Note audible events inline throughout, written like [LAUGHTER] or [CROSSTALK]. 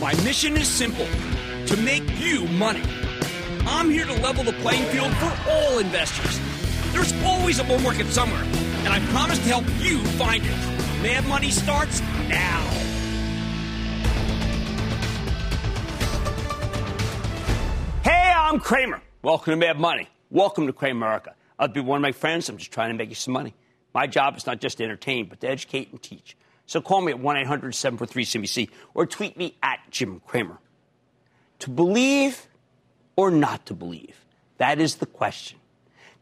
My mission is simple: to make you money. I'm here to level the playing field for all investors. There's always a bull market somewhere, and I promise to help you find it. Mad Money starts now. Hey, I'm Cramer. Welcome to Mad Money. Welcome to Cramerica. I'll be one of my friends. I'm just trying to make you some money. My job is not just to entertain, but to educate and teach. So call me at 1 800 743 CNBC or tweet me at Jim Cramer. To believe or not to believe? That is the question.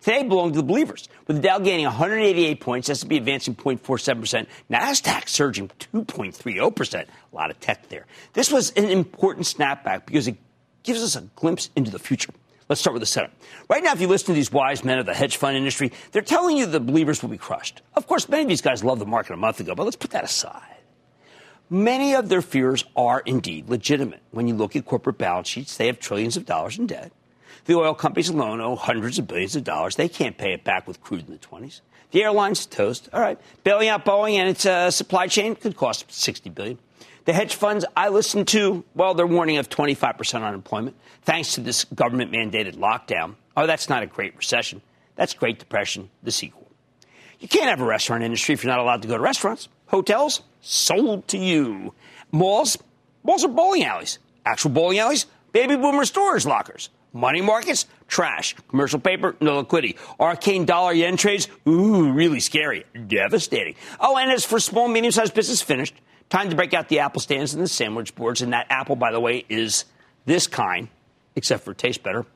Today belonged to the believers, with the Dow gaining 188 points, S&P advancing 0.47%, Nasdaq surging 2.30%. A lot of tech there. This was an important snapback because it gives us a glimpse into the future. Let's start with the setup. Right now, if you listen to these wise men of the hedge fund industry, they're telling you the believers will be crushed. Of course, many of these guys loved the market a month ago, but let's put that aside. Many of their fears are indeed legitimate. When you look at corporate balance sheets, they have trillions of dollars in debt. The oil companies alone owe hundreds of billions of dollars. They can't pay it back with crude in the 20s. The airlines toast. All right, bailing out Boeing and its uh, supply chain could cost 60 billion. The hedge funds I listen to, well, they're warning of 25% unemployment thanks to this government mandated lockdown. Oh, that's not a great recession. That's Great Depression, the sequel. You can't have a restaurant industry if you're not allowed to go to restaurants. Hotels, sold to you. Malls, malls are bowling alleys. Actual bowling alleys, baby boomer storage lockers. Money markets, trash. Commercial paper, no liquidity. Arcane dollar yen trades, ooh, really scary. Devastating. Oh, and as for small, medium sized business, finished. Time to break out the apple stands and the sandwich boards. And that apple, by the way, is this kind, except for it tastes better.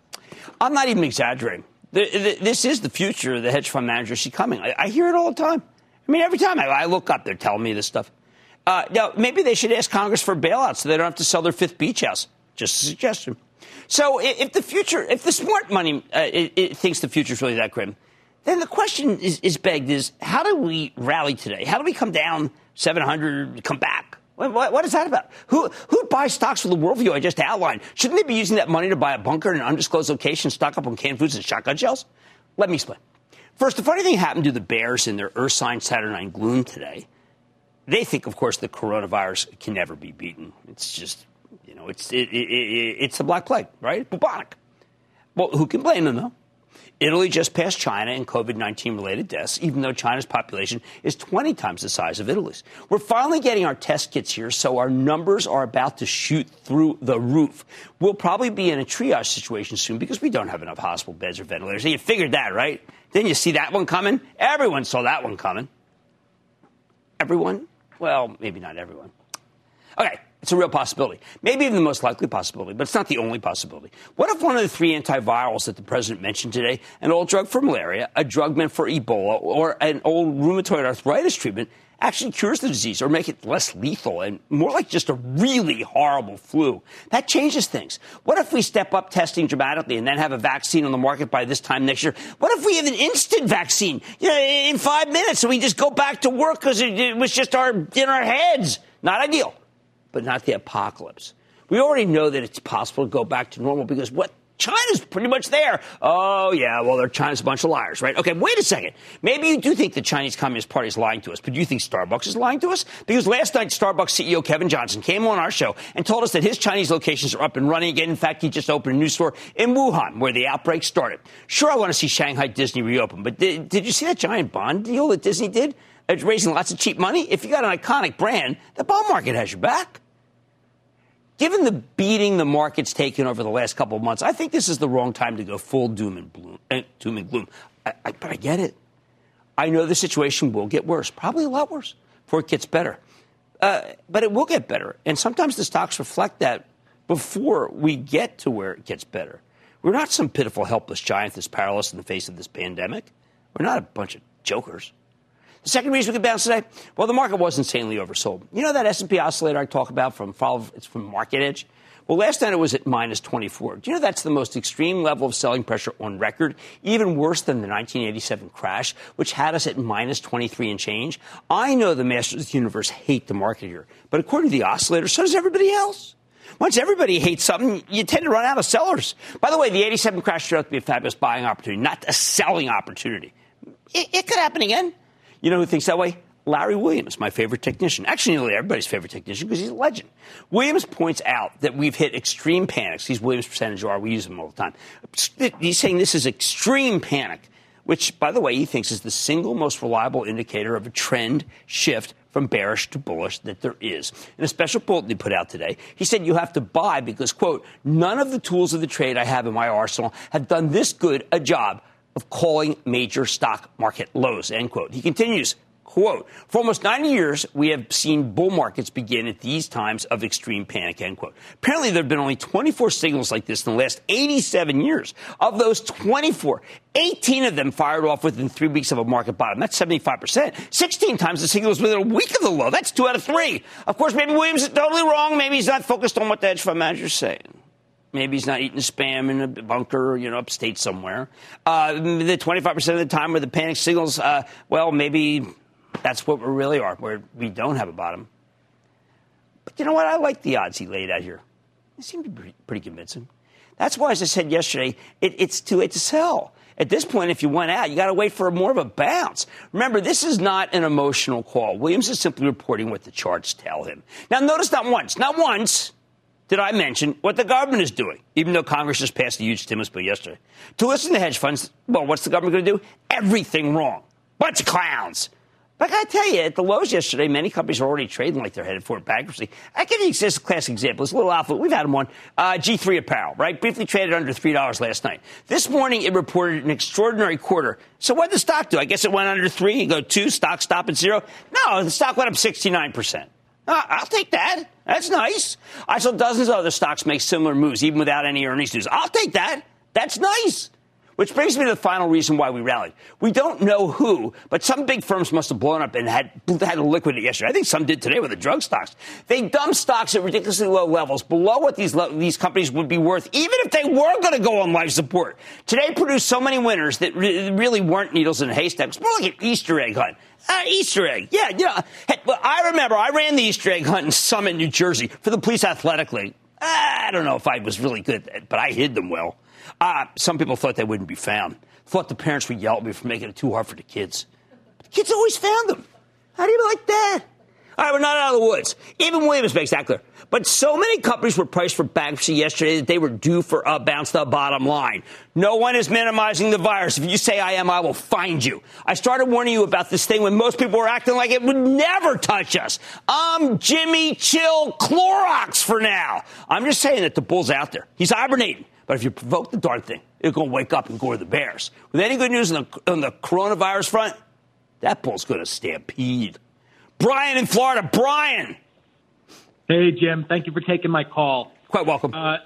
I'm not even exaggerating. This is the future of the hedge fund manager. See coming. I hear it all the time. I mean, every time I, look up, they're telling me this stuff. Uh, now, maybe they should ask Congress for bailouts so they don't have to sell their fifth beach house. Just a suggestion. So, if the future, if the smart money uh, it, it thinks the future is really that grim, then the question is, is, begged: is how do we rally today? How do we come down 700, come back? What, what, is that about? Who who buys stocks with the worldview I just outlined? Shouldn't they be using that money to buy a bunker in an undisclosed location, stock up on canned foods and shotgun shells? Let me explain. First, the funny thing happened to the Bears in their sign Saturday Gloom today. They think, of course, the coronavirus can never be beaten. It's just, you know, it's it, it, it, it's the Black Plague, right? Bubonic. Well, who can blame them, though? Italy just passed China in COVID 19 related deaths, even though China's population is 20 times the size of Italy's. We're finally getting our test kits here, so our numbers are about to shoot through the roof. We'll probably be in a triage situation soon because we don't have enough hospital beds or ventilators. You figured that, right? Didn't you see that one coming? Everyone saw that one coming. Everyone? Well, maybe not everyone. Okay, it's a real possibility. Maybe even the most likely possibility, but it's not the only possibility. What if one of the three antivirals that the president mentioned today, an old drug for malaria, a drug meant for Ebola, or an old rheumatoid arthritis treatment, actually cures the disease or make it less lethal and more like just a really horrible flu. That changes things. What if we step up testing dramatically and then have a vaccine on the market by this time next year? What if we have an instant vaccine you know, in five minutes and we just go back to work because it, was just our in our heads? Not ideal, but not the apocalypse. We already know that it's possible to go back to normal because what China's pretty much there. Oh, yeah, well, they're China's a bunch of liars, right? Okay, wait a second. Maybe you do think the Chinese Communist Party is lying to us, but do you think Starbucks is lying to us? Because last night, Starbucks CEO Kevin Johnson came on our show and told us that his Chinese locations are up and running again. In fact, he just opened a new store in Wuhan, where the outbreak started. Sure, I want to see Shanghai Disney reopen, but did, did you see that giant bond deal that Disney did? It's raising lots of cheap money. If you got an iconic brand, the bond market has your back. Given the beating the market's taken over the last couple of months, I think this is the wrong time to go full doom and gloom. Eh, doom and gloom. I, I, but I get it. I know the situation will get worse, probably a lot worse, before it gets better. Uh, but it will get better. And sometimes the stocks reflect that before we get to where it gets better. We're not some pitiful, helpless giant that's powerless in the face of this pandemic. We're not a bunch of jokers. The second reason we could bounce today, well, the market was insanely oversold. You know that S&P oscillator I talk about from it's from Market Edge. Well, last night it was at minus 24. Do you know that's the most extreme level of selling pressure on record, even worse than the 1987 crash, which had us at minus 23 and change? I know the masters of the universe hate the market here, but according to the oscillator, so does everybody else. Once everybody hates something, you tend to run out of sellers. By the way, the 87 crash turned out to be a fabulous buying opportunity, not a selling opportunity. It, it could happen again. You know who thinks that way? Larry Williams, my favorite technician. Actually, nearly everybody's favorite technician because he's a legend. Williams points out that we've hit extreme panics. These Williams percentage are, we use them all the time. He's saying this is extreme panic, which, by the way, he thinks is the single most reliable indicator of a trend shift from bearish to bullish that there is. In a special bulletin he put out today, he said you have to buy because, quote, none of the tools of the trade I have in my arsenal have done this good a job of calling major stock market lows, end quote. He continues, Quote, for almost 90 years, we have seen bull markets begin at these times of extreme panic, end quote. Apparently, there have been only 24 signals like this in the last 87 years. Of those 24, 18 of them fired off within three weeks of a market bottom. That's 75%. 16 times the signals within a week of the low. That's two out of three. Of course, maybe Williams is totally wrong. Maybe he's not focused on what the hedge fund manager's saying. Maybe he's not eating spam in a bunker, you know, upstate somewhere. Uh, the 25% of the time where the panic signals, uh, well, maybe that's what we really are, where we don't have a bottom. But you know what? I like the odds he laid out here. They seem to be pretty convincing. That's why, as I said yesterday, it, it's too late to sell. At this point, if you went out, you got to wait for more of a bounce. Remember, this is not an emotional call. Williams is simply reporting what the charts tell him. Now, notice not once, not once did I mention what the government is doing, even though Congress just passed a huge stimulus bill yesterday. To listen to hedge funds, well, what's the government going to do? Everything wrong. Bunch of clowns. But I tell you, at the lows yesterday, many companies are already trading like they're headed for bankruptcy. I give you a classic example. It's a little alpha. We've had them on uh, G3 Apparel, right? Briefly traded under three dollars last night. This morning, it reported an extraordinary quarter. So what did the stock do? I guess it went under three. You go two, stock stop at zero. No, the stock went up sixty nine percent. Uh, I'll take that. That's nice. I saw dozens of other stocks make similar moves, even without any earnings news. I'll take that. That's nice. Which brings me to the final reason why we rallied. We don't know who, but some big firms must have blown up and had had to liquidate yesterday. I think some did today with the drug stocks. They dumped stocks at ridiculously low levels, below what these these companies would be worth, even if they were going to go on life support. Today produced so many winners that re- really weren't needles in a haystack. More like an Easter egg hunt. Uh, Easter egg. Yeah, you know, hey, I remember I ran the Easter egg hunt in Summit, New Jersey for the Police Athletic League. I don't know if I was really good, but I hid them well. Some people thought they wouldn't be found. Thought the parents would yell at me for making it too hard for the kids. But the kids always found them. How do you like that? All right, we're not out of the woods. Even Williams makes that clear. But so many companies were priced for bankruptcy yesterday that they were due for a bounce to the bottom line. No one is minimizing the virus. If you say I am, I will find you. I started warning you about this thing when most people were acting like it would never touch us. I'm Jimmy Chill Clorox for now. I'm just saying that the bull's out there. He's hibernating. But if you provoke the darn thing, it's going to wake up and gore the bears. With any good news on the, on the coronavirus front, that bull's going to stampede. Brian in Florida. Brian. Hey, Jim. Thank you for taking my call. Quite welcome. Uh,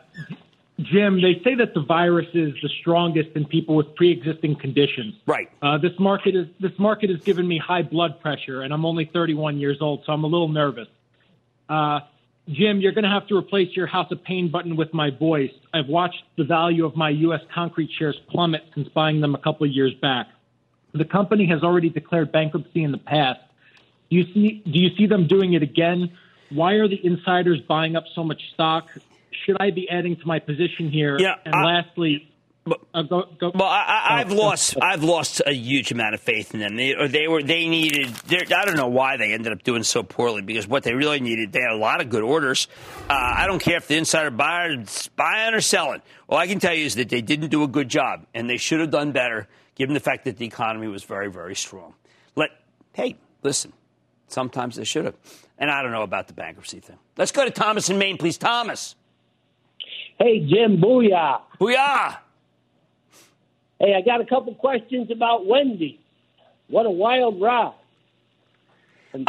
Jim, they say that the virus is the strongest in people with pre-existing conditions. Right. Uh, this market is this market has given me high blood pressure, and I'm only 31 years old, so I'm a little nervous. Uh, Jim, you're going to have to replace your House of Pain button with my voice. I've watched the value of my U.S. concrete shares plummet since buying them a couple of years back. The company has already declared bankruptcy in the past. Do you see? Do you see them doing it again? Why are the insiders buying up so much stock? Should I be adding to my position here? Yeah. And I, lastly, uh, go, go. Well, I, have oh. lost I've lost a huge amount of faith in them. They, they were they needed. I don't know why they ended up doing so poorly because what they really needed they had a lot of good orders. Uh, I don't care if the insider buyer is buying or selling. All I can tell you is that they didn't do a good job and they should have done better given the fact that the economy was very very strong. Let hey listen, sometimes they should have. And I don't know about the bankruptcy thing. Let's go to Thomas in Maine, please. Thomas. Hey Jim, booyah! Booyah! Hey, I got a couple questions about Wendy. What a wild ride.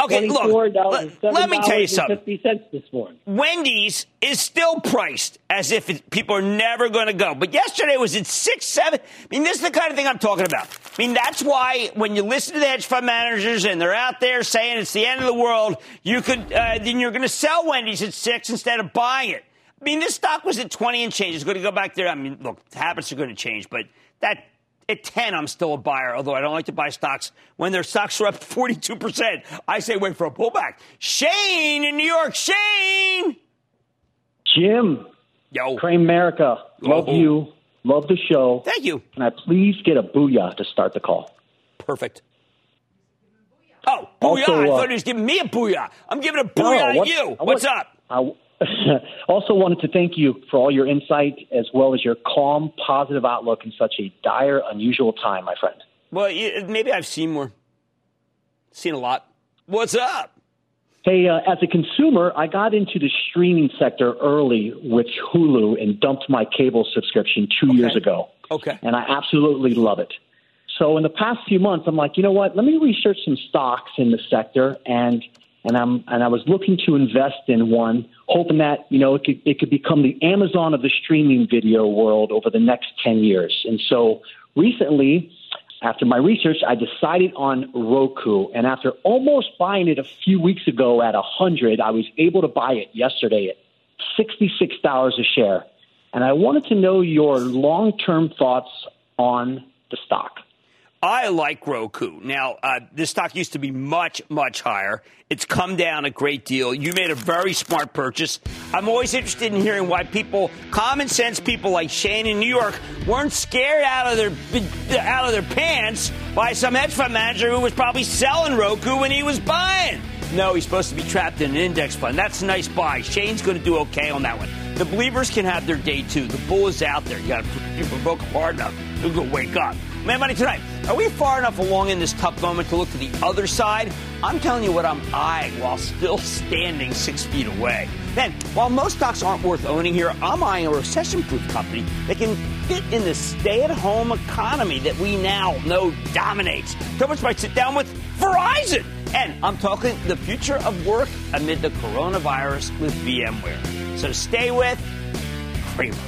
Okay, look, let, let me tell you something. 50 cents this morning. Wendy's is still priced as if it, people are never going to go. But yesterday was at six, seven. I mean, this is the kind of thing I'm talking about. I mean, that's why when you listen to the hedge fund managers and they're out there saying it's the end of the world, you could uh, then you're going to sell Wendy's at six instead of buying it. I mean, this stock was at 20 and change. It's going to go back there. I mean, look, habits are going to change, but that at 10, I'm still a buyer, although I don't like to buy stocks when their stocks are up [LAUGHS] 42%. I say wait for a pullback. Shane in New York. Shane! Jim. Yo. Cramerica. Love oh. you. Love the show. Thank you. Can I please get a booyah to start the call? Perfect. Oh, booyah. Also, uh, I thought he was giving me a booyah. I'm giving a booyah no, to you. What's up? I, [LAUGHS] also wanted to thank you for all your insight as well as your calm, positive outlook in such a dire, unusual time, my friend. Well, maybe I've seen more. Seen a lot. What's up? Hey, uh, as a consumer, I got into the streaming sector early with Hulu and dumped my cable subscription two okay. years ago. Okay. And I absolutely love it. So in the past few months, I'm like, you know what? Let me research some stocks in the sector, and and I'm and I was looking to invest in one, hoping that you know it could it could become the Amazon of the streaming video world over the next ten years. And so recently, after my research, I decided on Roku, and after almost buying it a few weeks ago at a hundred, I was able to buy it yesterday at sixty six dollars a share. And I wanted to know your long term thoughts on the stock. I like Roku. Now, uh, this stock used to be much, much higher. It's come down a great deal. You made a very smart purchase. I'm always interested in hearing why people, common sense people like Shane in New York, weren't scared out of their out of their pants by some hedge fund manager who was probably selling Roku when he was buying. No, he's supposed to be trapped in an index fund. That's a nice buy. Shane's going to do okay on that one. The believers can have their day too. The bull is out there. You got to provoke hard enough. He'll go wake up. Mad Money tonight. Are we far enough along in this tough moment to look to the other side? I'm telling you what I'm eyeing while still standing six feet away. Then, while most stocks aren't worth owning here, I'm eyeing a recession proof company that can fit in the stay at home economy that we now know dominates. Thomas might sit down with Verizon. And I'm talking the future of work amid the coronavirus with VMware. So stay with Cramer.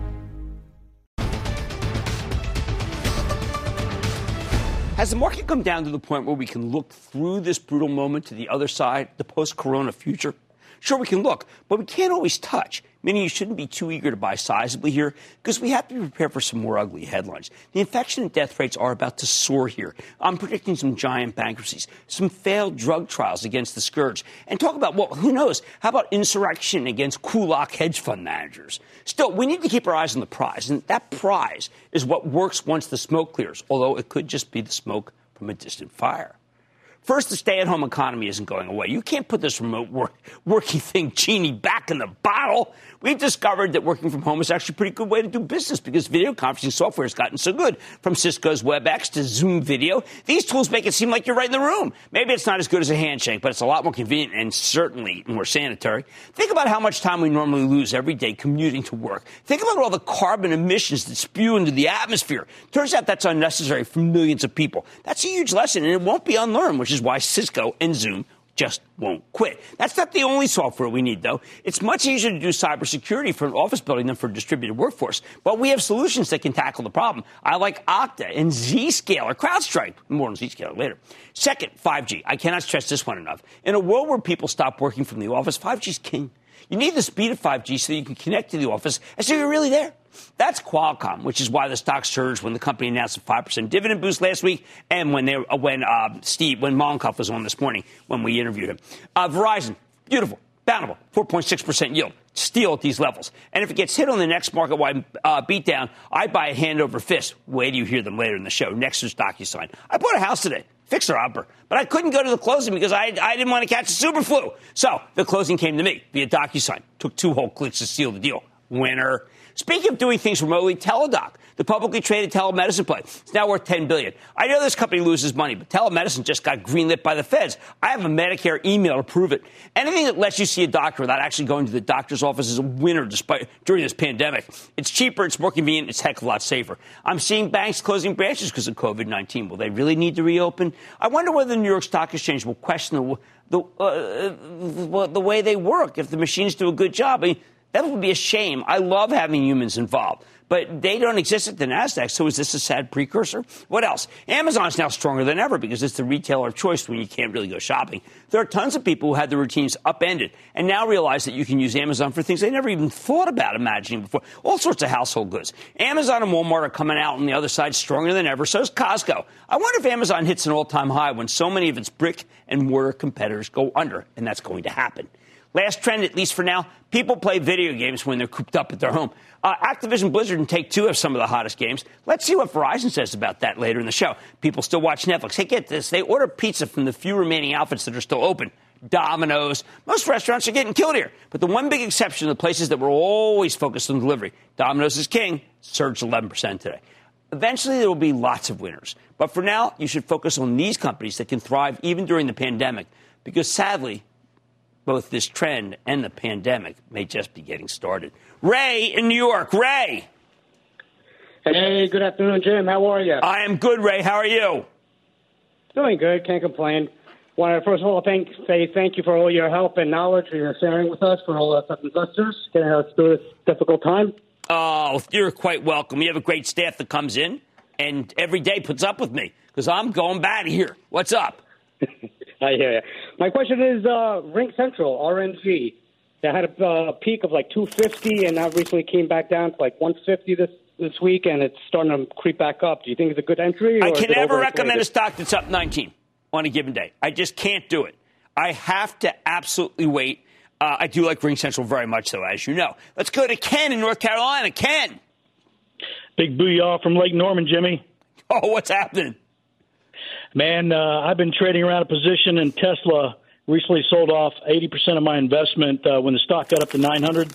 Has the market come down to the point where we can look through this brutal moment to the other side, the post corona future? Sure, we can look, but we can't always touch meaning you shouldn't be too eager to buy sizably here because we have to be prepared for some more ugly headlines. The infection and death rates are about to soar here. I'm predicting some giant bankruptcies, some failed drug trials against the scourge, and talk about, well, who knows? How about insurrection against kulak hedge fund managers? Still, we need to keep our eyes on the prize, and that prize is what works once the smoke clears, although it could just be the smoke from a distant fire. First, the stay at home economy isn't going away. You can't put this remote work, working thing genie back in the bottle. We've discovered that working from home is actually a pretty good way to do business because video conferencing software has gotten so good. From Cisco's WebEx to Zoom Video, these tools make it seem like you're right in the room. Maybe it's not as good as a handshake, but it's a lot more convenient and certainly more sanitary. Think about how much time we normally lose every day commuting to work. Think about all the carbon emissions that spew into the atmosphere. Turns out that's unnecessary for millions of people. That's a huge lesson, and it won't be unlearned, which is why Cisco and Zoom just won't quit. That's not the only software we need, though. It's much easier to do cybersecurity for an office building than for a distributed workforce. But we have solutions that can tackle the problem. I like Okta and Zscaler, CrowdStrike. More on Zscaler later. Second, 5G. I cannot stress this one enough. In a world where people stop working from the office, 5G is king. You need the speed of 5G so that you can connect to the office and so you're really there. That's Qualcomm, which is why the stock surged when the company announced a 5% dividend boost last week and when, they, uh, when uh, Steve, when Mollenkopf was on this morning when we interviewed him. Uh, Verizon, beautiful, bountiful, 4.6% yield. Steal at these levels. And if it gets hit on the next market wide uh, beatdown, I buy a hand over fist. Wait till you hear them later in the show. Next is DocuSign. I bought a house today fixer upper. But I couldn't go to the closing because I, I didn't want to catch the super flu. So the closing came to me via DocuSign. Took two whole clicks to seal the deal. Winner. Speaking of doing things remotely, Teladoc, the publicly traded telemedicine play, is now worth 10 billion. I know this company loses money, but telemedicine just got greenlit by the feds. I have a Medicare email to prove it. Anything that lets you see a doctor without actually going to the doctor's office is a winner despite during this pandemic. It's cheaper, it's more convenient, it's heck of a lot safer. I'm seeing banks closing branches because of COVID-19. Will they really need to reopen? I wonder whether the New York Stock Exchange will question the the, uh, the way they work if the machines do a good job. I mean, that would be a shame. I love having humans involved. But they don't exist at the NASDAQ, so is this a sad precursor? What else? Amazon is now stronger than ever because it's the retailer of choice when you can't really go shopping. There are tons of people who had their routines upended and now realize that you can use Amazon for things they never even thought about imagining before. All sorts of household goods. Amazon and Walmart are coming out on the other side stronger than ever. So is Costco. I wonder if Amazon hits an all time high when so many of its brick and mortar competitors go under, and that's going to happen. Last trend, at least for now, people play video games when they're cooped up at their home. Uh, Activision Blizzard and Take Two have some of the hottest games. Let's see what Verizon says about that later in the show. People still watch Netflix. Hey, get this. They order pizza from the few remaining outfits that are still open. Domino's. Most restaurants are getting killed here. But the one big exception, are the places that were always focused on delivery, Domino's is king, surged 11% today. Eventually, there will be lots of winners. But for now, you should focus on these companies that can thrive even during the pandemic. Because sadly, both this trend and the pandemic may just be getting started. Ray in New York. Ray. Hey, good afternoon, Jim. How are you? I am good, Ray. How are you? Doing good. Can't complain. Want to first of all thank say thank you for all your help and knowledge you're sharing with us for all us investors getting us through this difficult time. Oh, you're quite welcome. You have a great staff that comes in and every day puts up with me because I'm going bad here. What's up? [LAUGHS] [LAUGHS] I hear you. My question is uh, RingCentral, RNG. They had a uh, peak of like 250 and now recently came back down to like 150 this this week and it's starting to creep back up. Do you think it's a good entry? I can never recommend a stock that's up 19 on a given day. I just can't do it. I have to absolutely wait. Uh, I do like Ring Central very much, though, as you know. Let's go to Ken in North Carolina. Ken. Big booyah from Lake Norman, Jimmy. Oh, what's happening? Man, uh, I've been trading around a position in Tesla. Recently sold off 80% of my investment uh, when the stock got up to 900,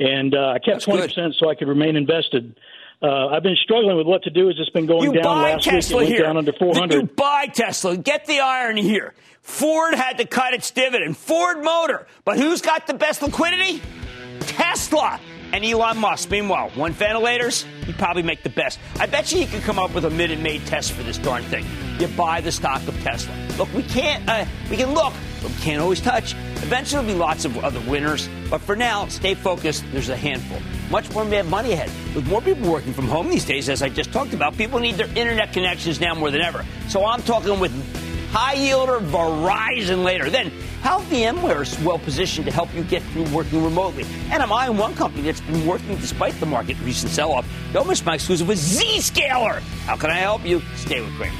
and uh, I kept 20% so I could remain invested. Uh, I've been struggling with what to do as it's been going you down buy last Tesla week. It went here. down under 400. You buy Tesla. Get the irony here. Ford had to cut its dividend. Ford Motor. But who's got the best liquidity? Tesla. And Elon Musk. Meanwhile, one ventilators, he'd probably make the best. I bet you he could come up with a minute made test for this darn thing. You buy the stock of Tesla. Look, we can't, uh, we can look, but we can't always touch. Eventually, there'll be lots of other winners. But for now, stay focused. There's a handful. Much more money ahead. With more people working from home these days, as I just talked about, people need their internet connections now more than ever. So I'm talking with high yielder Verizon later. Then, how VMware is well positioned to help you get through working remotely. And I'm eyeing one company that's been working despite the market recent sell off. Don't miss my exclusive with Zscaler. How can I help you? Stay with Cramer.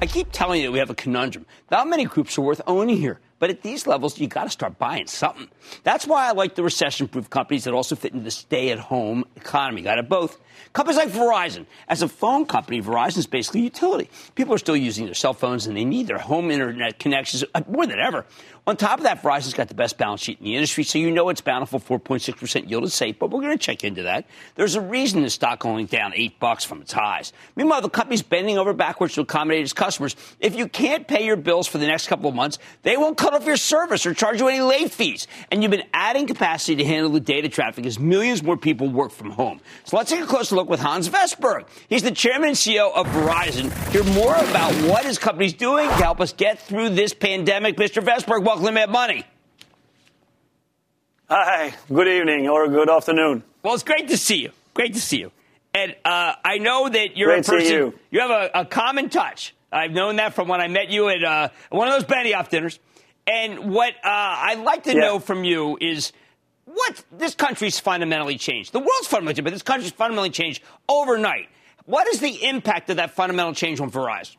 I keep telling you that we have a conundrum. Not many groups are worth owning here. But at these levels, you got to start buying something. That's why I like the recession proof companies that also fit into the stay at home economy. Got it both. Companies like Verizon. As a phone company, Verizon is basically a utility. People are still using their cell phones and they need their home internet connections uh, more than ever. On top of that, Verizon's got the best balance sheet in the industry, so you know it's bountiful 4.6% yield is safe, but we're going to check into that. There's a reason the stock only down 8 bucks from its highs. Meanwhile, the company's bending over backwards to accommodate its customers. If you can't pay your bills for the next couple of months, they won't cut off your service or charge you any late fees. And you've been adding capacity to handle the data traffic as millions more people work from home. So let's take a closer look with Hans Vestberg. He's the chairman and CEO of Verizon. Hear more about what his company's doing to help us get through this pandemic. Mr. Vestberg, welcome to Mad Money. Hi, good evening or good afternoon. Well, it's great to see you. Great to see you. And uh, I know that you're Great a person. You. you. have a, a, common touch. I've known that from when I met you at uh, one of those Benioff dinners. And what uh, I'd like to yeah. know from you is what this country's fundamentally changed. The world's fundamentally changed, but this country's fundamentally changed overnight. What is the impact of that fundamental change on Verizon?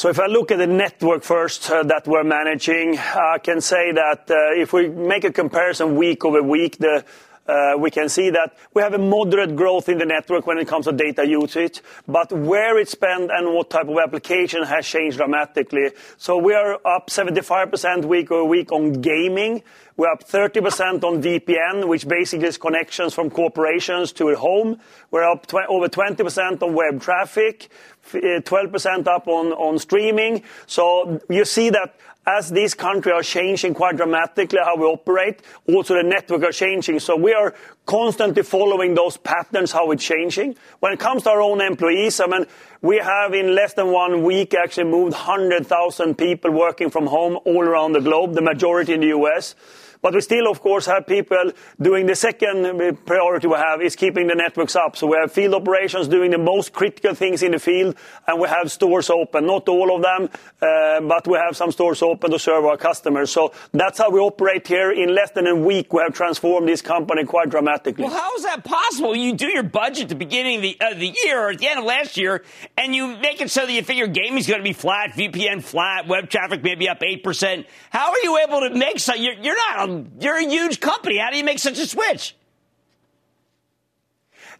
So if I look at the network first uh, that we're managing, I can say that uh, if we make a comparison week over week, uh, we can see that we have a moderate growth in the network when it comes to data usage, but where it's spent and what type of application has changed dramatically. So we are up 75% week over week on gaming. We're up 30% on VPN, which basically is connections from corporations to a home. We're up over 20% on web traffic, 12% uh, up on, on streaming. So you see that as these countries are changing quite dramatically how we operate, also the network are changing. So we are constantly following those patterns, how it's changing. When it comes to our own employees, I mean, we have in less than one week actually moved 100,000 people working from home all around the globe, the majority in the US. But we still, of course, have people doing the second priority we have is keeping the networks up. So we have field operations doing the most critical things in the field, and we have stores open. Not all of them, uh, but we have some stores open to serve our customers. So that's how we operate here. In less than a week, we have transformed this company quite dramatically. Well, how is that possible? You do your budget at the beginning of the, uh, year or at the end of last year, and you make it so that you figure gaming is going to be flat, VPN flat, web traffic maybe up 8%. How are you able to make so you're not you're a huge company. How do you make such a switch?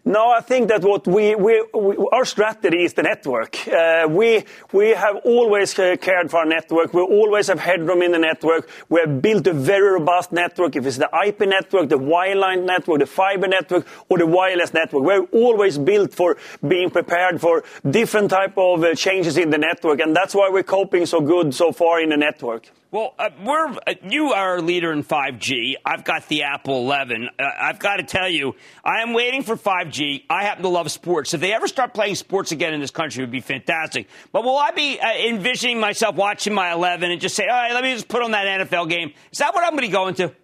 No, I think that what we, our strategy is the network. Uh, we we have always cared for our network. We always have headroom in the network. We have built a very robust network. If it's the IP network, the wireline network, the fiber network, or the wireless network, we're always built for being prepared for different type of uh, changes in the network, and that's why we're coping so good so far in the network. Well, uh, you are a leader in 5G. I've got the Apple 11. Uh, I've got to tell you, I am waiting for 5G. I happen to love sports. If they ever start playing sports again in this country, it would be fantastic. But will I be uh, envisioning myself watching my 11 and just say, all right, let me just put on that NFL game? Is that what I'm going to go going to?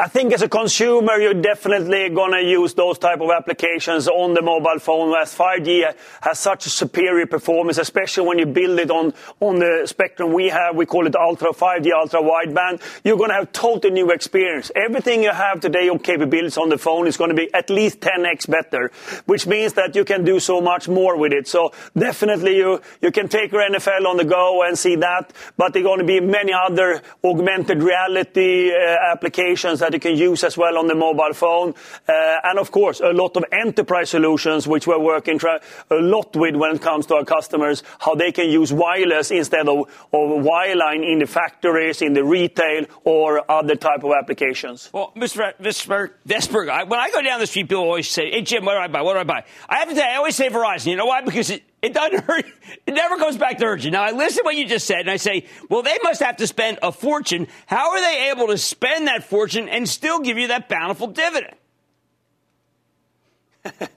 I think as a consumer, you're definitely going to use those type of applications on the mobile phone as 5G has such a superior performance, especially when you build it on, on the spectrum we have. We call it ultra 5G, ultra wideband. You're going to have totally new experience. Everything you have today on capabilities on the phone is going to be at least 10x better, which means that you can do so much more with it. So definitely you, you can take your NFL on the go and see that, but there are going to be many other augmented reality uh, applications that you can use as well on the mobile phone. Uh, and of course, a lot of enterprise solutions, which we're working a lot with when it comes to our customers, how they can use wireless instead of, wireline in the factories, in the retail, or other type of applications. Well, Mr. Vestberg, when I go down the street, people always say, hey, Jim, what do I buy? What do I buy? I have to you, I always say Verizon. You know why? Because it, it doesn't [LAUGHS] hurt. It never goes back to you. Now, I listen to what you just said, and I say, well, they must have to spend a fortune. How are they able to spend that fortune and still give you that bountiful dividend? [LAUGHS]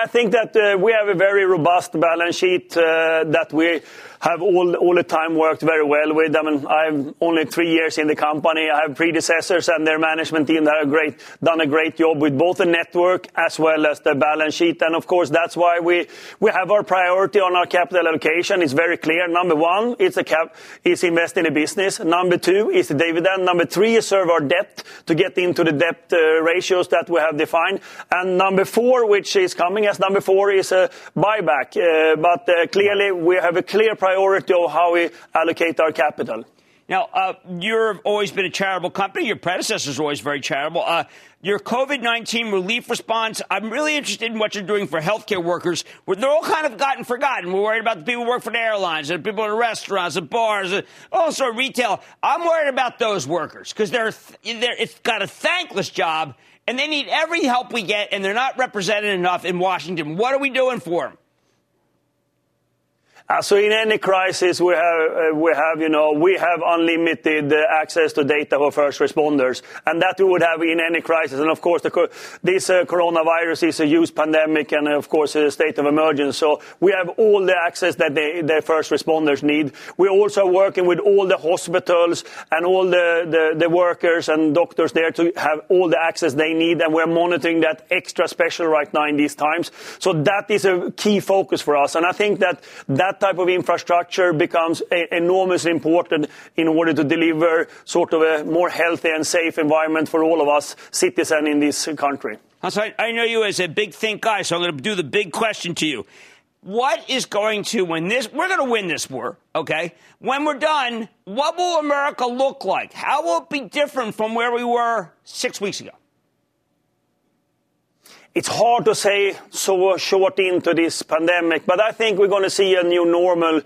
I think that uh, we have a very robust balance sheet uh, that we have all, the time worked very well with. I mean, I'm only three years in the company. I have predecessors and their management team that have great, done a great job with both the network as well as the balance sheet. And of course, that's why we, have our priority on our capital allocation. It's very clear. Number one, it's invest in a business. Number two is the dividend. Number three is serve our debt to get into the debt uh, ratios that we have defined. And number four, which is coming as number four, is a buyback. Uh, but uh, clearly, we have a clear priority of how we allocate our capital. Now, uh, you've always been a charitable company. Your predecessors always very charitable. Uh, your COVID 19 relief response, I'm really interested in what you're doing for healthcare workers. They're all kind of gotten forgotten. We're worried about the people who work for the airlines, the people in restaurants, the bars, also retail. I'm worried about those workers because it's got a thankless job and they need every help we get and they're not represented enough in Washington. What are we doing for them? Uh, so in any crisis, we have, uh, we have, you know, we have unlimited uh, access to data for first responders, and that we would have in any crisis. And of course, this coronavirus is a huge pandemic, and of course, a state of emergency. So we have all the access that the first responders need. We're also working with all the hospitals and all the, workers and doctors there to have all the access they need, and we're monitoring that extra special right now in these times. So that is a key focus for us, and I think that that that type of infrastructure becomes enormously important in order to deliver sort of a more healthy and safe environment for all of us citizens in this country. I know you as a big think guy, so I'm going to do the big question to you. What is going to win this? We're going to win this war, okay? When we're done, what will America look like? How will it be different from where we were six weeks ago? It's hard to say so short into this pandemic, but I think we're going to see a new normal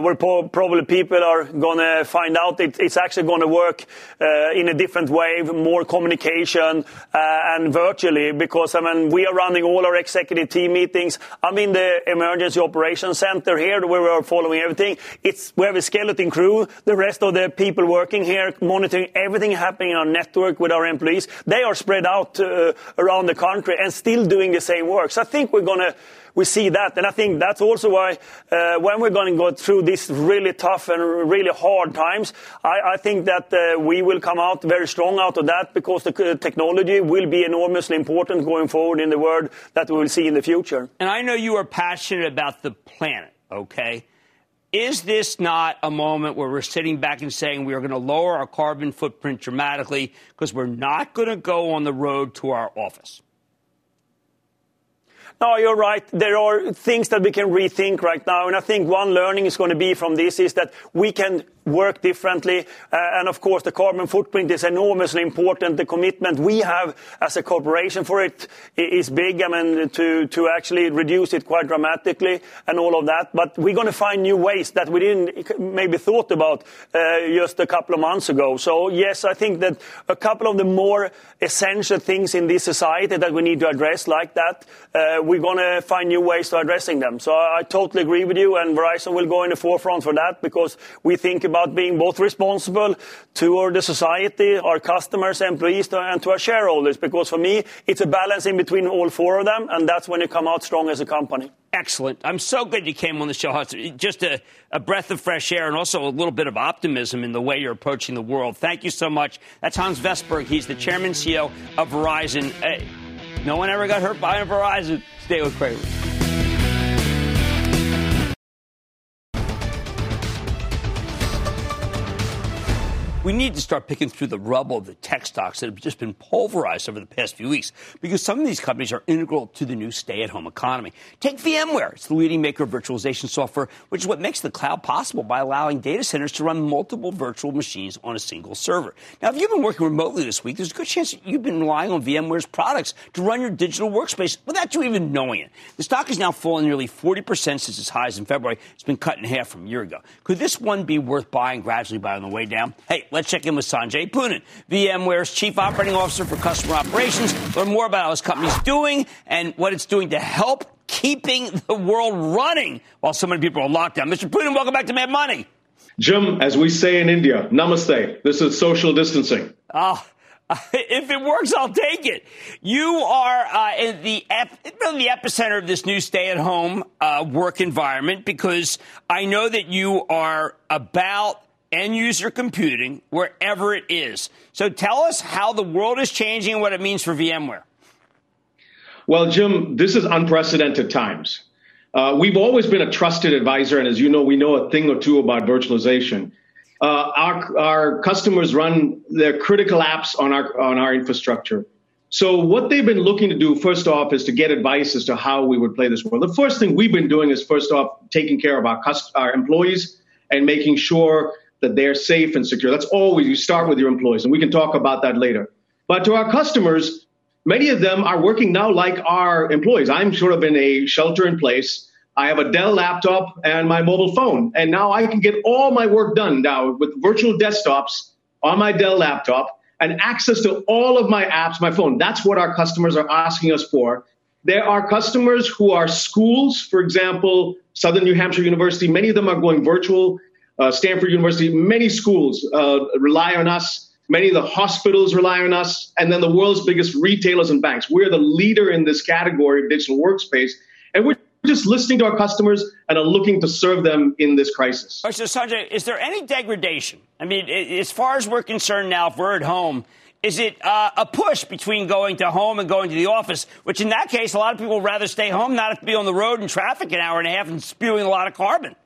where probably people are going to find out it, it's actually going to work uh, in a different way, more communication uh, and virtually. Because I mean, we are running all our executive team meetings. I'm in the emergency operations center here, where we are following everything. It's we have a skeleton crew. The rest of the people working here, monitoring everything happening in our network with our employees, they are spread out uh, around the country and still doing the same work. So I think we're going to we see that. And I think that's also why uh, when we're going to go through these really tough and really hard times, I, I think that uh, we will come out very strong out of that because the technology will be enormously important going forward in the world that we will see in the future. And I know you are passionate about the planet, okay? Is this not a moment where we're sitting back and saying we are going to lower our carbon footprint dramatically because we're not going to go on the road to our office? No, you're right. There are things that we can rethink right now. And I think one learning is going to be from this is that we can work differently. Uh, and of course, the carbon footprint is enormously important. The commitment we have as a corporation for it is big. I mean, to, actually reduce it quite dramatically and all of that. But we're going to find new ways that we didn't maybe thought about uh, just a couple of months ago. So yes, I think that a couple of the more essential things in this society that we need to address like that, uh, we're going to find new ways to addressing them. I totally agree with you and Verizon will go in the forefront for that because we think about being both responsible toward the society, our customers, employees, and to our shareholders. Because for me, it's a balancing between all four of them, and that's when you come out strong as a company. Excellent. I'm so glad you came on the show. Just a, a, breath of fresh air and also a little bit of optimism in the way you're approaching the world. Thank you so much. That's Hans Vestberg. He's the chairman CEO of Verizon. Hey, no one ever got hurt by Verizon. Stay with Cramer. We need to start picking through the rubble of the tech stocks that have just been pulverized over the past few weeks because some of these companies are integral to the new stay at home economy. Take VMware. It's the leading maker of virtualization software, which is what makes the cloud possible by allowing data centers to run multiple virtual machines on a single server. Now, if you've been working remotely this week, there's a good chance that you've been relying on VMware's products to run your digital workspace without you even knowing it. The stock has now fallen nearly 40% since its highs in February. It's been cut in half from a year ago. Could this one be worth buying gradually by on the way down? Hey, Let's check in with Sanjay Poonen, VMware's Chief Operating Officer for Customer Operations. Learn more about how his company's doing and what it's doing to help keeping the world running while so many people are locked down. Mr. Poonen, welcome back to Mad Money. Jim, as we say in India, namaste. This is social distancing. Oh, [LAUGHS] if it works, I'll take it. You are uh, in the ep- really the epicenter of this new stay-at-home uh, work environment because I know that you are about end user computing wherever it is. So tell us how the world is changing and what it means for VMware. Well, Jim, this is unprecedented times. Uh, we've always been a trusted advisor, and as you know, we know a thing or two about virtualization. Uh, our, our customers run their critical apps on our on our infrastructure. So what they've been looking to do, first off, is to get advice as to how we would play this world. The first thing we've been doing is, first off, taking care of our, our employees and making sure that they're safe and secure. That's always you start with your employees, and we can talk about that later. But to our customers, many of them are working now like our employees. I'm sort of in a shelter in place. I have a Dell laptop and my mobile phone, and now I can get all my work done now with virtual desktops on my Dell laptop and access to all of my apps, my phone. That's what our customers are asking us for. There are customers who are schools, for example, Southern New Hampshire University. Many of them are going virtual. Uh, Stanford University, many schools uh, rely on us. Many of the hospitals rely on us. And then the world's biggest retailers and banks. We're the leader in this category of digital workspace. And we're just listening to our customers and are looking to serve them in this crisis. So Sanjay, is there any degradation? I mean, as far as we're concerned now, if we're at home, is it uh, a push between going to home and going to the office? Which in that case, a lot of people would rather stay home, not have to be on the road in traffic an hour and a half and spewing a lot of carbon.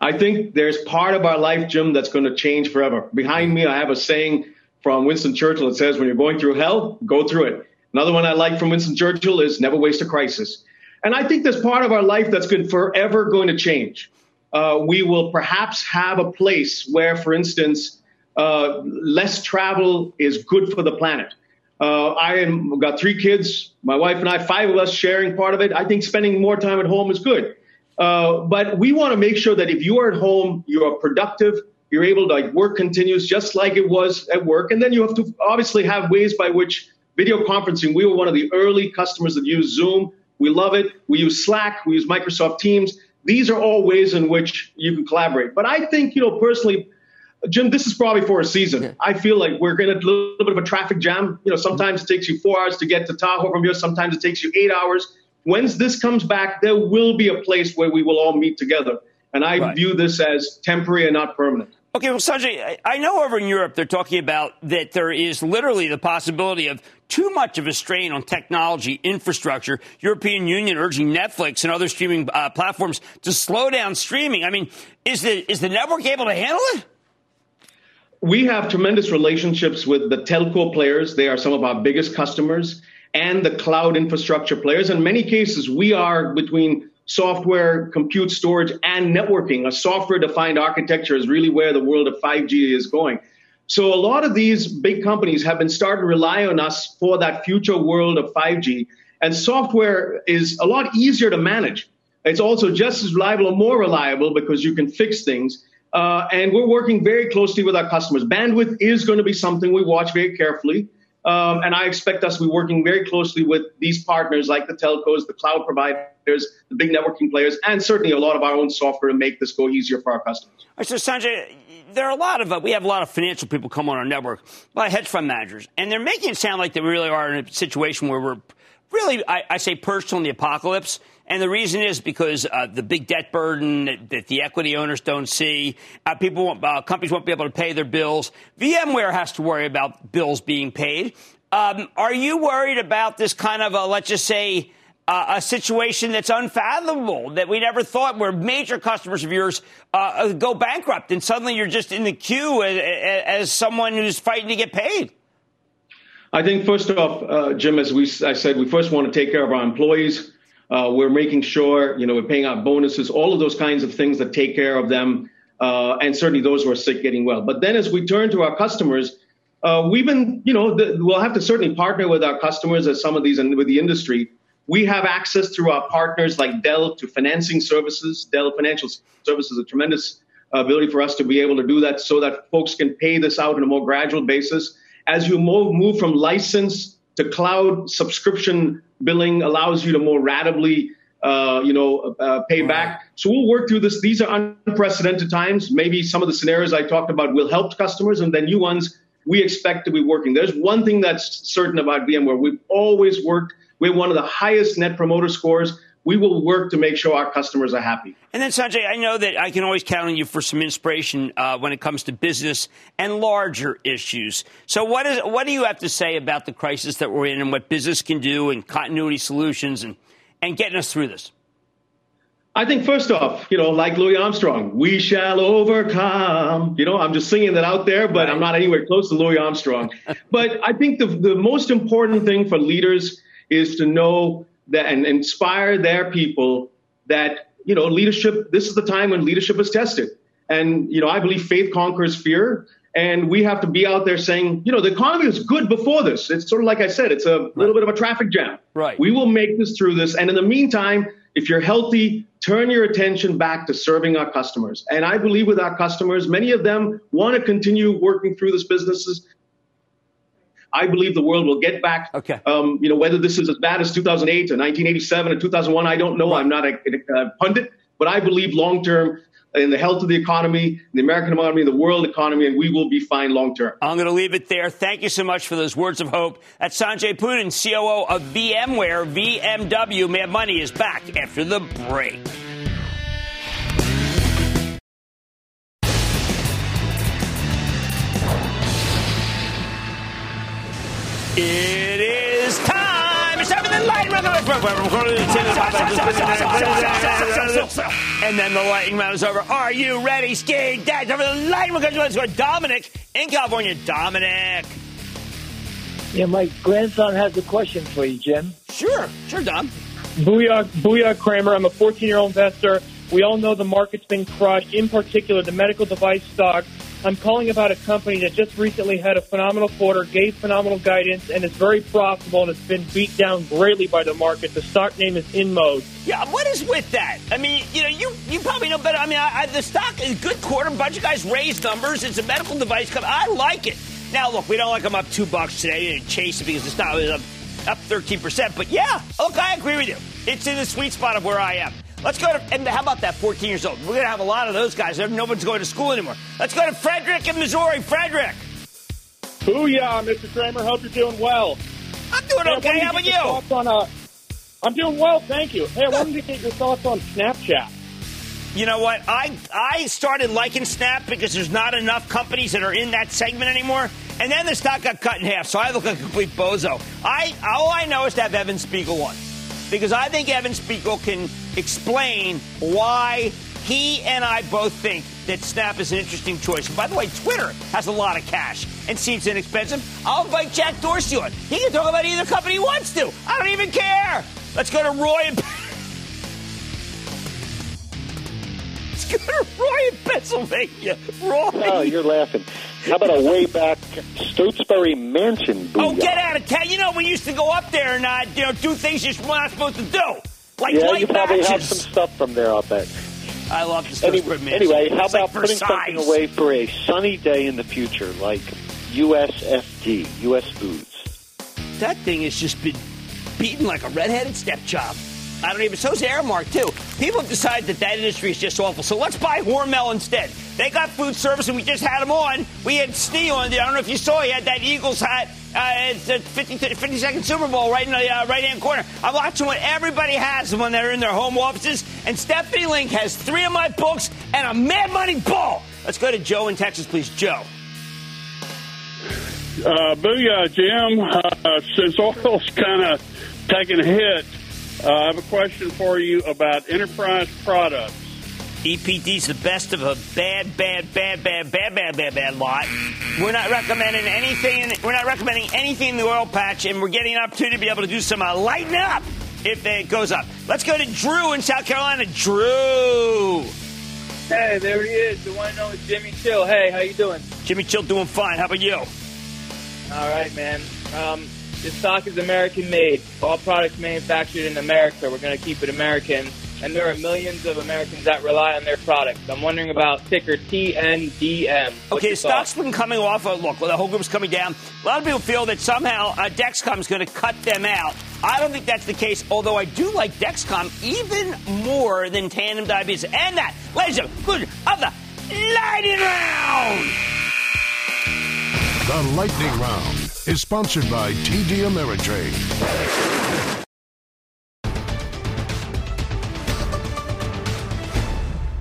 I think there's part of our life, Jim, that's going to change forever. Behind me, I have a saying from Winston Churchill that says, when you're going through hell, go through it. Another one I like from Winston Churchill is never waste a crisis. And I think there's part of our life that's good forever going to change. Uh, we will perhaps have a place where, for instance, uh, less travel is good for the planet. Uh, I am, got three kids, my wife and I, five of us sharing part of it. I think spending more time at home is good. Uh, but we want to make sure that if you are at home, you are productive, you're able to like work continues just like it was at work. And then you have to obviously have ways by which video conferencing, we were one of the early customers that used Zoom. We love it. We use Slack. We use Microsoft Teams. These are all ways in which you can collaborate. But I think, you know, personally, Jim, this is probably for a season. I feel like we're in a little bit of a traffic jam. You know, sometimes it takes you four hours to get to Tahoe from here. Sometimes it takes you eight hours. Once this comes back, there will be a place where we will all meet together. And I right. view this as temporary and not permanent. Okay, well, Sanjay, I know over in Europe they're talking about that there is literally the possibility of too much of a strain on technology infrastructure. European Union urging Netflix and other streaming uh, platforms to slow down streaming. I mean, is the is the network able to handle it? We have tremendous relationships with the telco players. They are some of our biggest customers and the cloud infrastructure players. In many cases, we are between software, compute storage, and networking. A software defined architecture is really where the world of 5G is going. So a lot of these big companies have been starting to rely on us for that future world of 5G. And software is a lot easier to manage. It's also just as reliable or more reliable because you can fix things. Uh, and we're working very closely with our customers. Bandwidth is going to be something we watch very carefully. Um, and I expect us to be working very closely with these partners like the telcos, the cloud providers, the big networking players, and certainly a lot of our own software to make this go easier for our customers. So, Sanjay, there are a lot of, uh, we have a lot of financial people come on our network, a lot of hedge fund managers, and they're making it sound like they really are in a situation where we're really, I, I say, perched on the apocalypse. And the reason is because uh, the big debt burden that, that, the equity owners don't see, uh, people won't, uh, companies won't be able to pay their bills. VMware has to worry about bills being paid. Um, are you worried about this kind of a, let's just say, uh, a situation that's unfathomable that we never thought where major customers of yours uh, uh, go bankrupt and suddenly you're just in the queue as, as someone who's fighting to get paid? I think first off, uh, Jim, as we I said, we first want to take care of our employees. Uh, we're making sure, you know, we're paying out bonuses, all of those kinds of things that take care of them, uh, and certainly those who are sick getting well. But then as we turn to our customers, we've been, you know, the, we'll have to certainly partner with our customers as some of these and with the industry. We have access through our partners like Dell to financing services. Dell Financial Services is a tremendous ability for us to be able to do that so that folks can pay this out on a more gradual basis. As you move, move from license to cloud subscription billing allows you to more ratably, uh, you know, uh, pay back. So we'll work through this. These are unprecedented times. Maybe some of the scenarios I talked about will help customers, and then new ones we expect to be working. There's one thing that's certain about VMware. We've always worked. We have one of the highest net promoter scores we will work to make sure our customers are happy. And then, Sanjay, I know that I can always count on you for some inspiration uh, when it comes to business and larger issues. So, what is what do you have to say about the crisis that we're in and what business can do and continuity solutions and and getting us through this? I think first off, you know, like Louis Armstrong, we shall overcome. You know, I'm just singing that out there, but. I'm not anywhere close to Louis Armstrong. [LAUGHS] but I think the the most important thing for leaders is to know that and inspire their people that you know leadership. This is the time when leadership is tested, and you know I believe faith conquers fear. And we have to be out there saying, you know, the economy was good before this. It's sort of like I said, it's a little bit of a traffic jam. Right. We will make this through this. And in the meantime, if you're healthy, turn your attention back to serving our customers. And I believe with our customers, many of them want to continue working through this businesses I believe the world will get back. Okay. Um, you know, whether this is as bad as 2008 or 1987 or 2001, I don't know. Right. I'm not a, a pundit, but I believe long term in the health of the economy, the American economy, the world economy, and we will be fine long term. I'm going to leave it there. Thank you so much for those words of hope. That's Sanjay Poonen, COO of VMware, VMW. Mad Money is back after the break. It is time. It's time for the lightning round. And then the lightning round is over. Are you ready, Ski Dad? Time for the lightning round. Let's go. Dominic in California. Dominic. Yeah, my grandson has a question for you, Jim. Sure, sure, Dom. Booyah, booyah, Cramer. I'm a 14 year old investor. We all know the market's been crushed, in particular the medical device stock. I'm calling about a company that just recently had a phenomenal quarter, gave phenomenal guidance, and is very profitable and has been beat down greatly by the market. The stock name is InMode. Yeah, what is with that? I mean, you know, you you probably know better. I mean, I, I, the stock is good quarter. A bunch of guys raised numbers. It's a medical device company. I like it. Now, look, we don't like them up two bucks today and chase it because the stock is up, up 13%. But yeah, look, I agree with you. It's in the sweet spot of where I am. Let's go to, and how about that 14 years old? We're going to have a lot of those guys. No one's going to school anymore. Let's go to Frederick in Missouri. Frederick. Booyah, Mr. Cramer. Hope you're doing well. I'm doing hey, okay. How about you? On, uh, I'm doing well, thank you. Hey, I wanted to get your thoughts on Snapchat. You know what? I I started liking Snap because there's not enough companies that are in that segment anymore. And then the stock got cut in half, so I look like a complete bozo. I all I know is to have Evan Spiegel on because I think Evan Spiegel can explain why he and I both think that Snap is an interesting choice. And by the way, Twitter has a lot of cash and seems inexpensive. I'll invite Jack Dorsey on. He can talk about either company he wants to. I don't even care. Let's go to Roy and [LAUGHS] Let's go to Roy in Pennsylvania. Roy. Oh, you're laughing. How about a way back Stotesbury Mansion? Booyah? Oh, get out of town! You know we used to go up there and uh, you know do things you're not supposed to do, like yeah, you probably matches. have some stuff from there. I'll bet. I love the Stotesbury anyway, Mansion. Anyway, how it's about like putting something away for a sunny day in the future, like USFD, US Foods? That thing has just been beaten like a redheaded stepchild. I don't even. So's Aramark too. People have decided that that industry is just awful. So let's buy Hormel instead. They got food service, and we just had them on. We had Snee on. I don't know if you saw. He had that Eagles hat. Uh, it's the 50, 52nd Super Bowl right in the uh, right hand corner. I'm watching what everybody has when they're in their home offices. And Stephanie Link has three of my books and a Mad Money ball. Let's go to Joe in Texas, please. Joe. Uh, booyah, Jim. Uh, since oil's kind of taking a hit, uh, I have a question for you about enterprise products. EPD's the best of a bad, bad, bad, bad, bad, bad, bad, bad lot. We're not recommending anything. We're not recommending anything in the oil patch, and we're getting an opportunity to be able to do some uh, lighten up if it goes up. Let's go to Drew in South Carolina. Drew. Hey, there he is, the one and only Jimmy Chill. Hey, how you doing? Jimmy Chill doing fine. How about you? All right, man. Um, this stock is American made. All products manufactured in America. We're going to keep it American. And there are millions of Americans that rely on their products. I'm wondering about ticker TNDM. What's okay, stock's been coming off. Of, look, well, the whole group's coming down. A lot of people feel that somehow uh, Dexcom is going to cut them out. I don't think that's the case, although I do like Dexcom even more than Tandem Diabetes. And that, ladies and gentlemen, of the Lightning Round! The Lightning Round is sponsored by TD Ameritrade.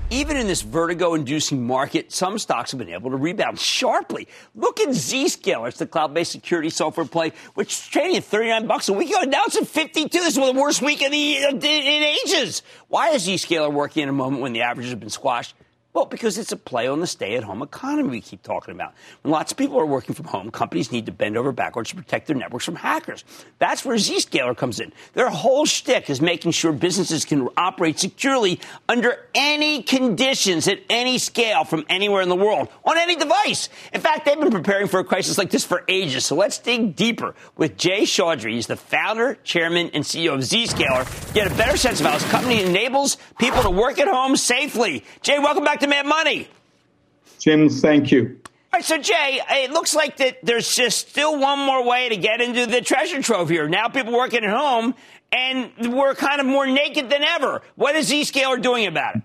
Even in this vertigo inducing market, some stocks have been able to rebound sharply. Look at Zscaler. It's the cloud based security software play, which is trading at 39 bucks a week ago. Now it's at 52. This is the worst week in, the, in ages. Why is Zscaler working in a moment when the averages have been squashed? Well, because it's a play on the stay at home economy we keep talking about. When lots of people are working from home, companies need to bend over backwards to protect their networks from hackers. That's where Zscaler comes in. Their whole shtick is making sure businesses can operate securely under any conditions at any scale from anywhere in the world on any device. In fact, they've been preparing for a crisis like this for ages. So let's dig deeper with Jay Chaudhry. He's the founder, chairman, and CEO of Zscaler. Get a better sense of how his company enables people to work at home safely. Jay, welcome back to Mad Money. Jim, thank you. right, so Jay, it looks like that there's just still one more way to get into the treasure trove here. Now people working at home, and we're kind of more naked than ever. What is Zscaler doing about it?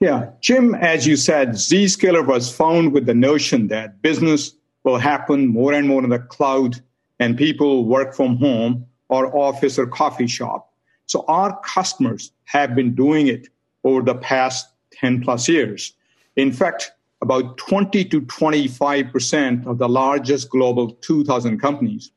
Yeah, Jim, as you said, Zscaler was found with the notion that business will happen more and more in the cloud and people work from home or office or coffee shop. So our customers have been doing it over the past 10 plus years. In fact, about 20 to 25% of the largest global 2000 companies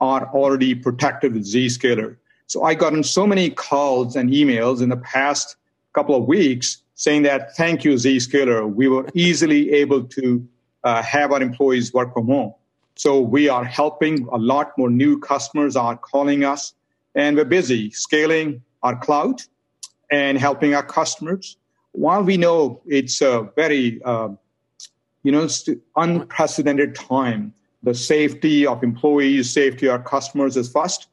are already protected with Zscaler. So I gotten so many calls and emails in the past couple of weeks saying that thank you Zscaler. We were easily able to uh, have our employees work from home. So we are helping a lot more new customers are calling us and we're busy scaling our cloud and helping our customers. While we know it's a very, uh, you know, unprecedented time, the safety of employees, safety of our customers is first,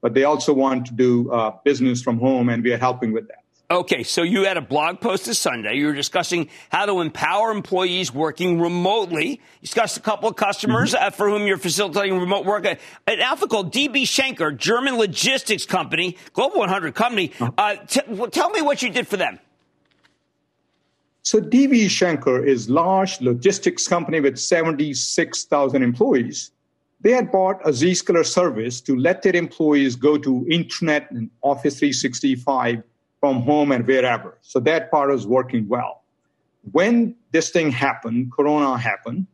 but they also want to do uh, business from home, and we are helping with that. Okay, so you had a blog post this Sunday. You were discussing how to empower employees working remotely. You discussed a couple of customers mm-hmm. uh, for whom you're facilitating remote work. An outfit called DB Schenker, German logistics company, Global 100 company. Uh-huh. Uh, t- tell me what you did for them. So DB Schenker is large logistics company with 76,000 employees. They had bought a Zscaler service to let their employees go to internet and Office 365 from home and wherever. So that part was working well. When this thing happened, Corona happened,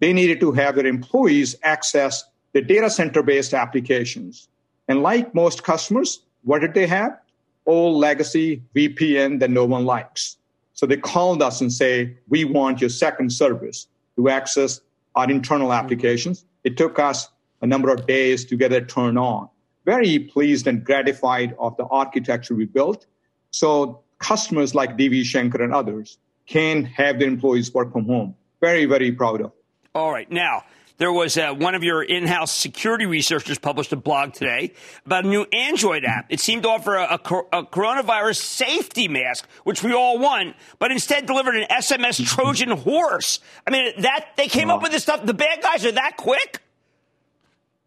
they needed to have their employees access the data center based applications. And like most customers, what did they have? Old legacy VPN that no one likes. So they called us and say, we want your second service to access our internal mm-hmm. applications. It took us a number of days to get it turned on. Very pleased and gratified of the architecture we built so customers like DB Schenker and others can have their employees work from home. Very, very proud of. All right. Now, there was uh, one of your in-house security researchers published a blog today about a new Android app. It seemed to offer a, a, a, coronavirus safety mask, which we all want, but instead delivered an SMS Trojan horse. I mean, that they came up with this stuff. The bad guys are that quick.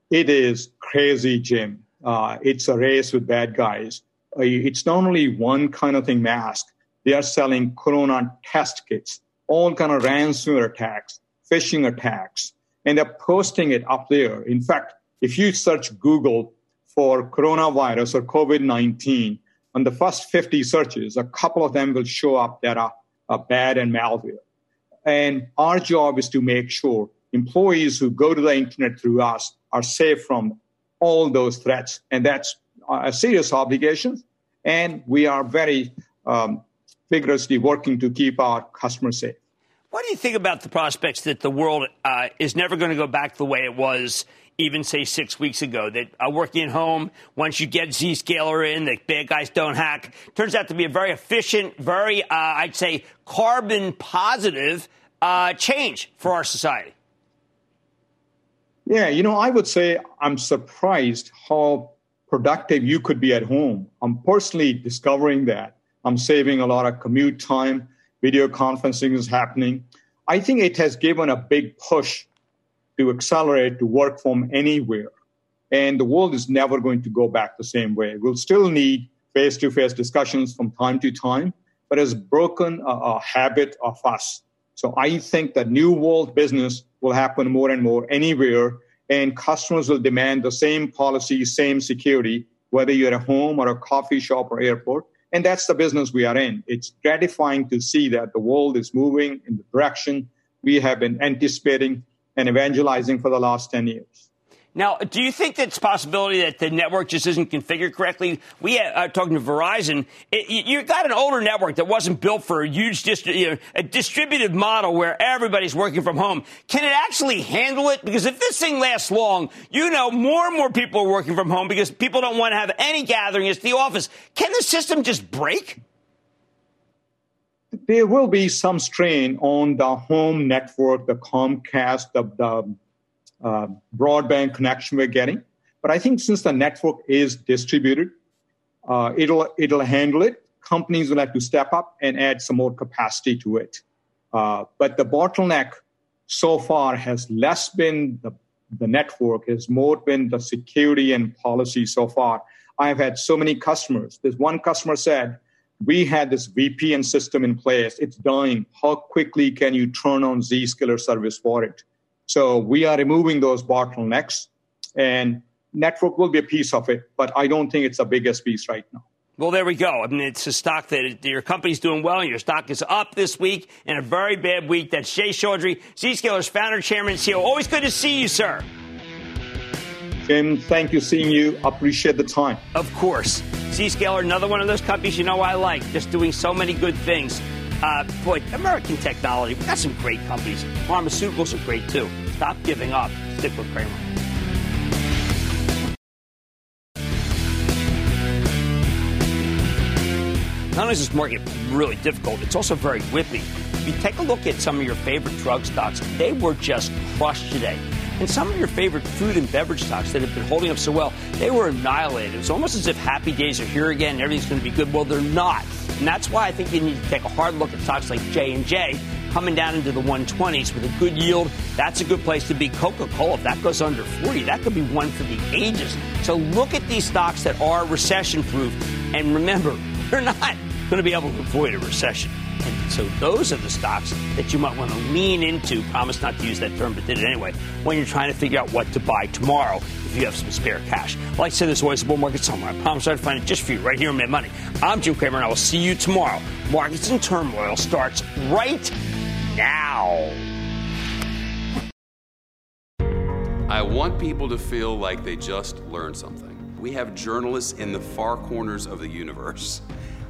It is crazy, Jim. Uh, it's a race with bad guys it's not only one kind of thing mask. They are selling Corona test kits, all kind of ransomware attacks, phishing attacks, and they're posting it up there. In fact, if you search Google for coronavirus or COVID-19, on the first 50 searches, a couple of them will show up that are, are bad and malware. And our job is to make sure employees who go to the internet through us are safe from all those threats. And that's a serious obligation, and we are very um, vigorously working to keep our customers safe. What do you think about the prospects that the world uh, is never going to go back the way it was even say six weeks ago that uh, working at home, once you get Zscaler in, the bad guys don't hack, turns out to be a very efficient, very, uh, I'd say, carbon positive uh, change for our society. Yeah, you know, I would say I'm surprised how productive you could be at home. I'm personally discovering that. I'm saving a lot of commute time. Video conferencing is happening. I think it has given a big push to accelerate to work from anywhere. And the world is never going to go back the same way. We'll still need face to face discussions from time to time, but it's broken a, a habit of us. So I think that new world business will happen more and more anywhere and customers will demand the same policy, same security, whether you're at home or a coffee shop or airport. And that's the business we are in. It's gratifying to see that the world is moving in the direction we have been anticipating and evangelizing for the last 10 years. Now, do you think that's a possibility that the network just isn't configured correctly? We are uh, talking to Verizon. It, you got an older network that wasn't built for a huge distri- you know, a distributed model where everybody's working from home. Can it actually handle it? Because if this thing lasts long, you know more and more people are working from home because people don't want to have any gathering at the office. Can the system just break? There will be some strain on the home network, the Comcast, the, the uh, broadband connection we're getting. But I think since the network is distributed, uh, it'll it'll handle it. Companies will have to step up and add some more capacity to it. Uh, but the bottleneck so far has less been the, the network, has more been the security and policy so far. I've had so many customers. This one customer said, we had this VPN system in place. It's dying. How quickly can you turn on Zscaler service for it? So we are removing those bottlenecks, and network will be a piece of it, but I don't think it's the biggest piece right now. Well, there we go. I mean, it's a stock that your company's doing well, and your stock is up this week in a very bad week. That's Jay Chaudhry, Zscaler's founder, chairman, and CEO. Always good to see you, sir. Jim, thank you seeing you. Appreciate the time. Of course. Zscaler, another one of those companies you know I like, just doing so many good things. Uh, boy, American technology, we got some great companies. Pharmaceuticals are great too. Stop giving up. Stick with Cramer. Not only is this market really difficult, it's also very whippy. If you take a look at some of your favorite drug stocks, they were just crushed today. And some of your favorite food and beverage stocks that have been holding up so well, they were annihilated. It's almost as if happy days are here again and everything's going to be good. Well, they're not. And that's why I think you need to take a hard look at stocks like J&J coming down into the 120s with a good yield. That's a good place to be. Coca-Cola, if that goes under 40, that could be one for the ages. So look at these stocks that are recession proof. And remember, [LAUGHS] they're not going to be able to avoid a recession. And so those are the stocks that you might want to lean into. Promise not to use that term, but did it anyway. When you're trying to figure out what to buy tomorrow, if you have some spare cash. Like I said, there's always a bull market somewhere. I promise I'll find it just for you right here on Mad Money. I'm Jim Cramer, and I will see you tomorrow. Markets in turmoil starts right now. I want people to feel like they just learned something. We have journalists in the far corners of the universe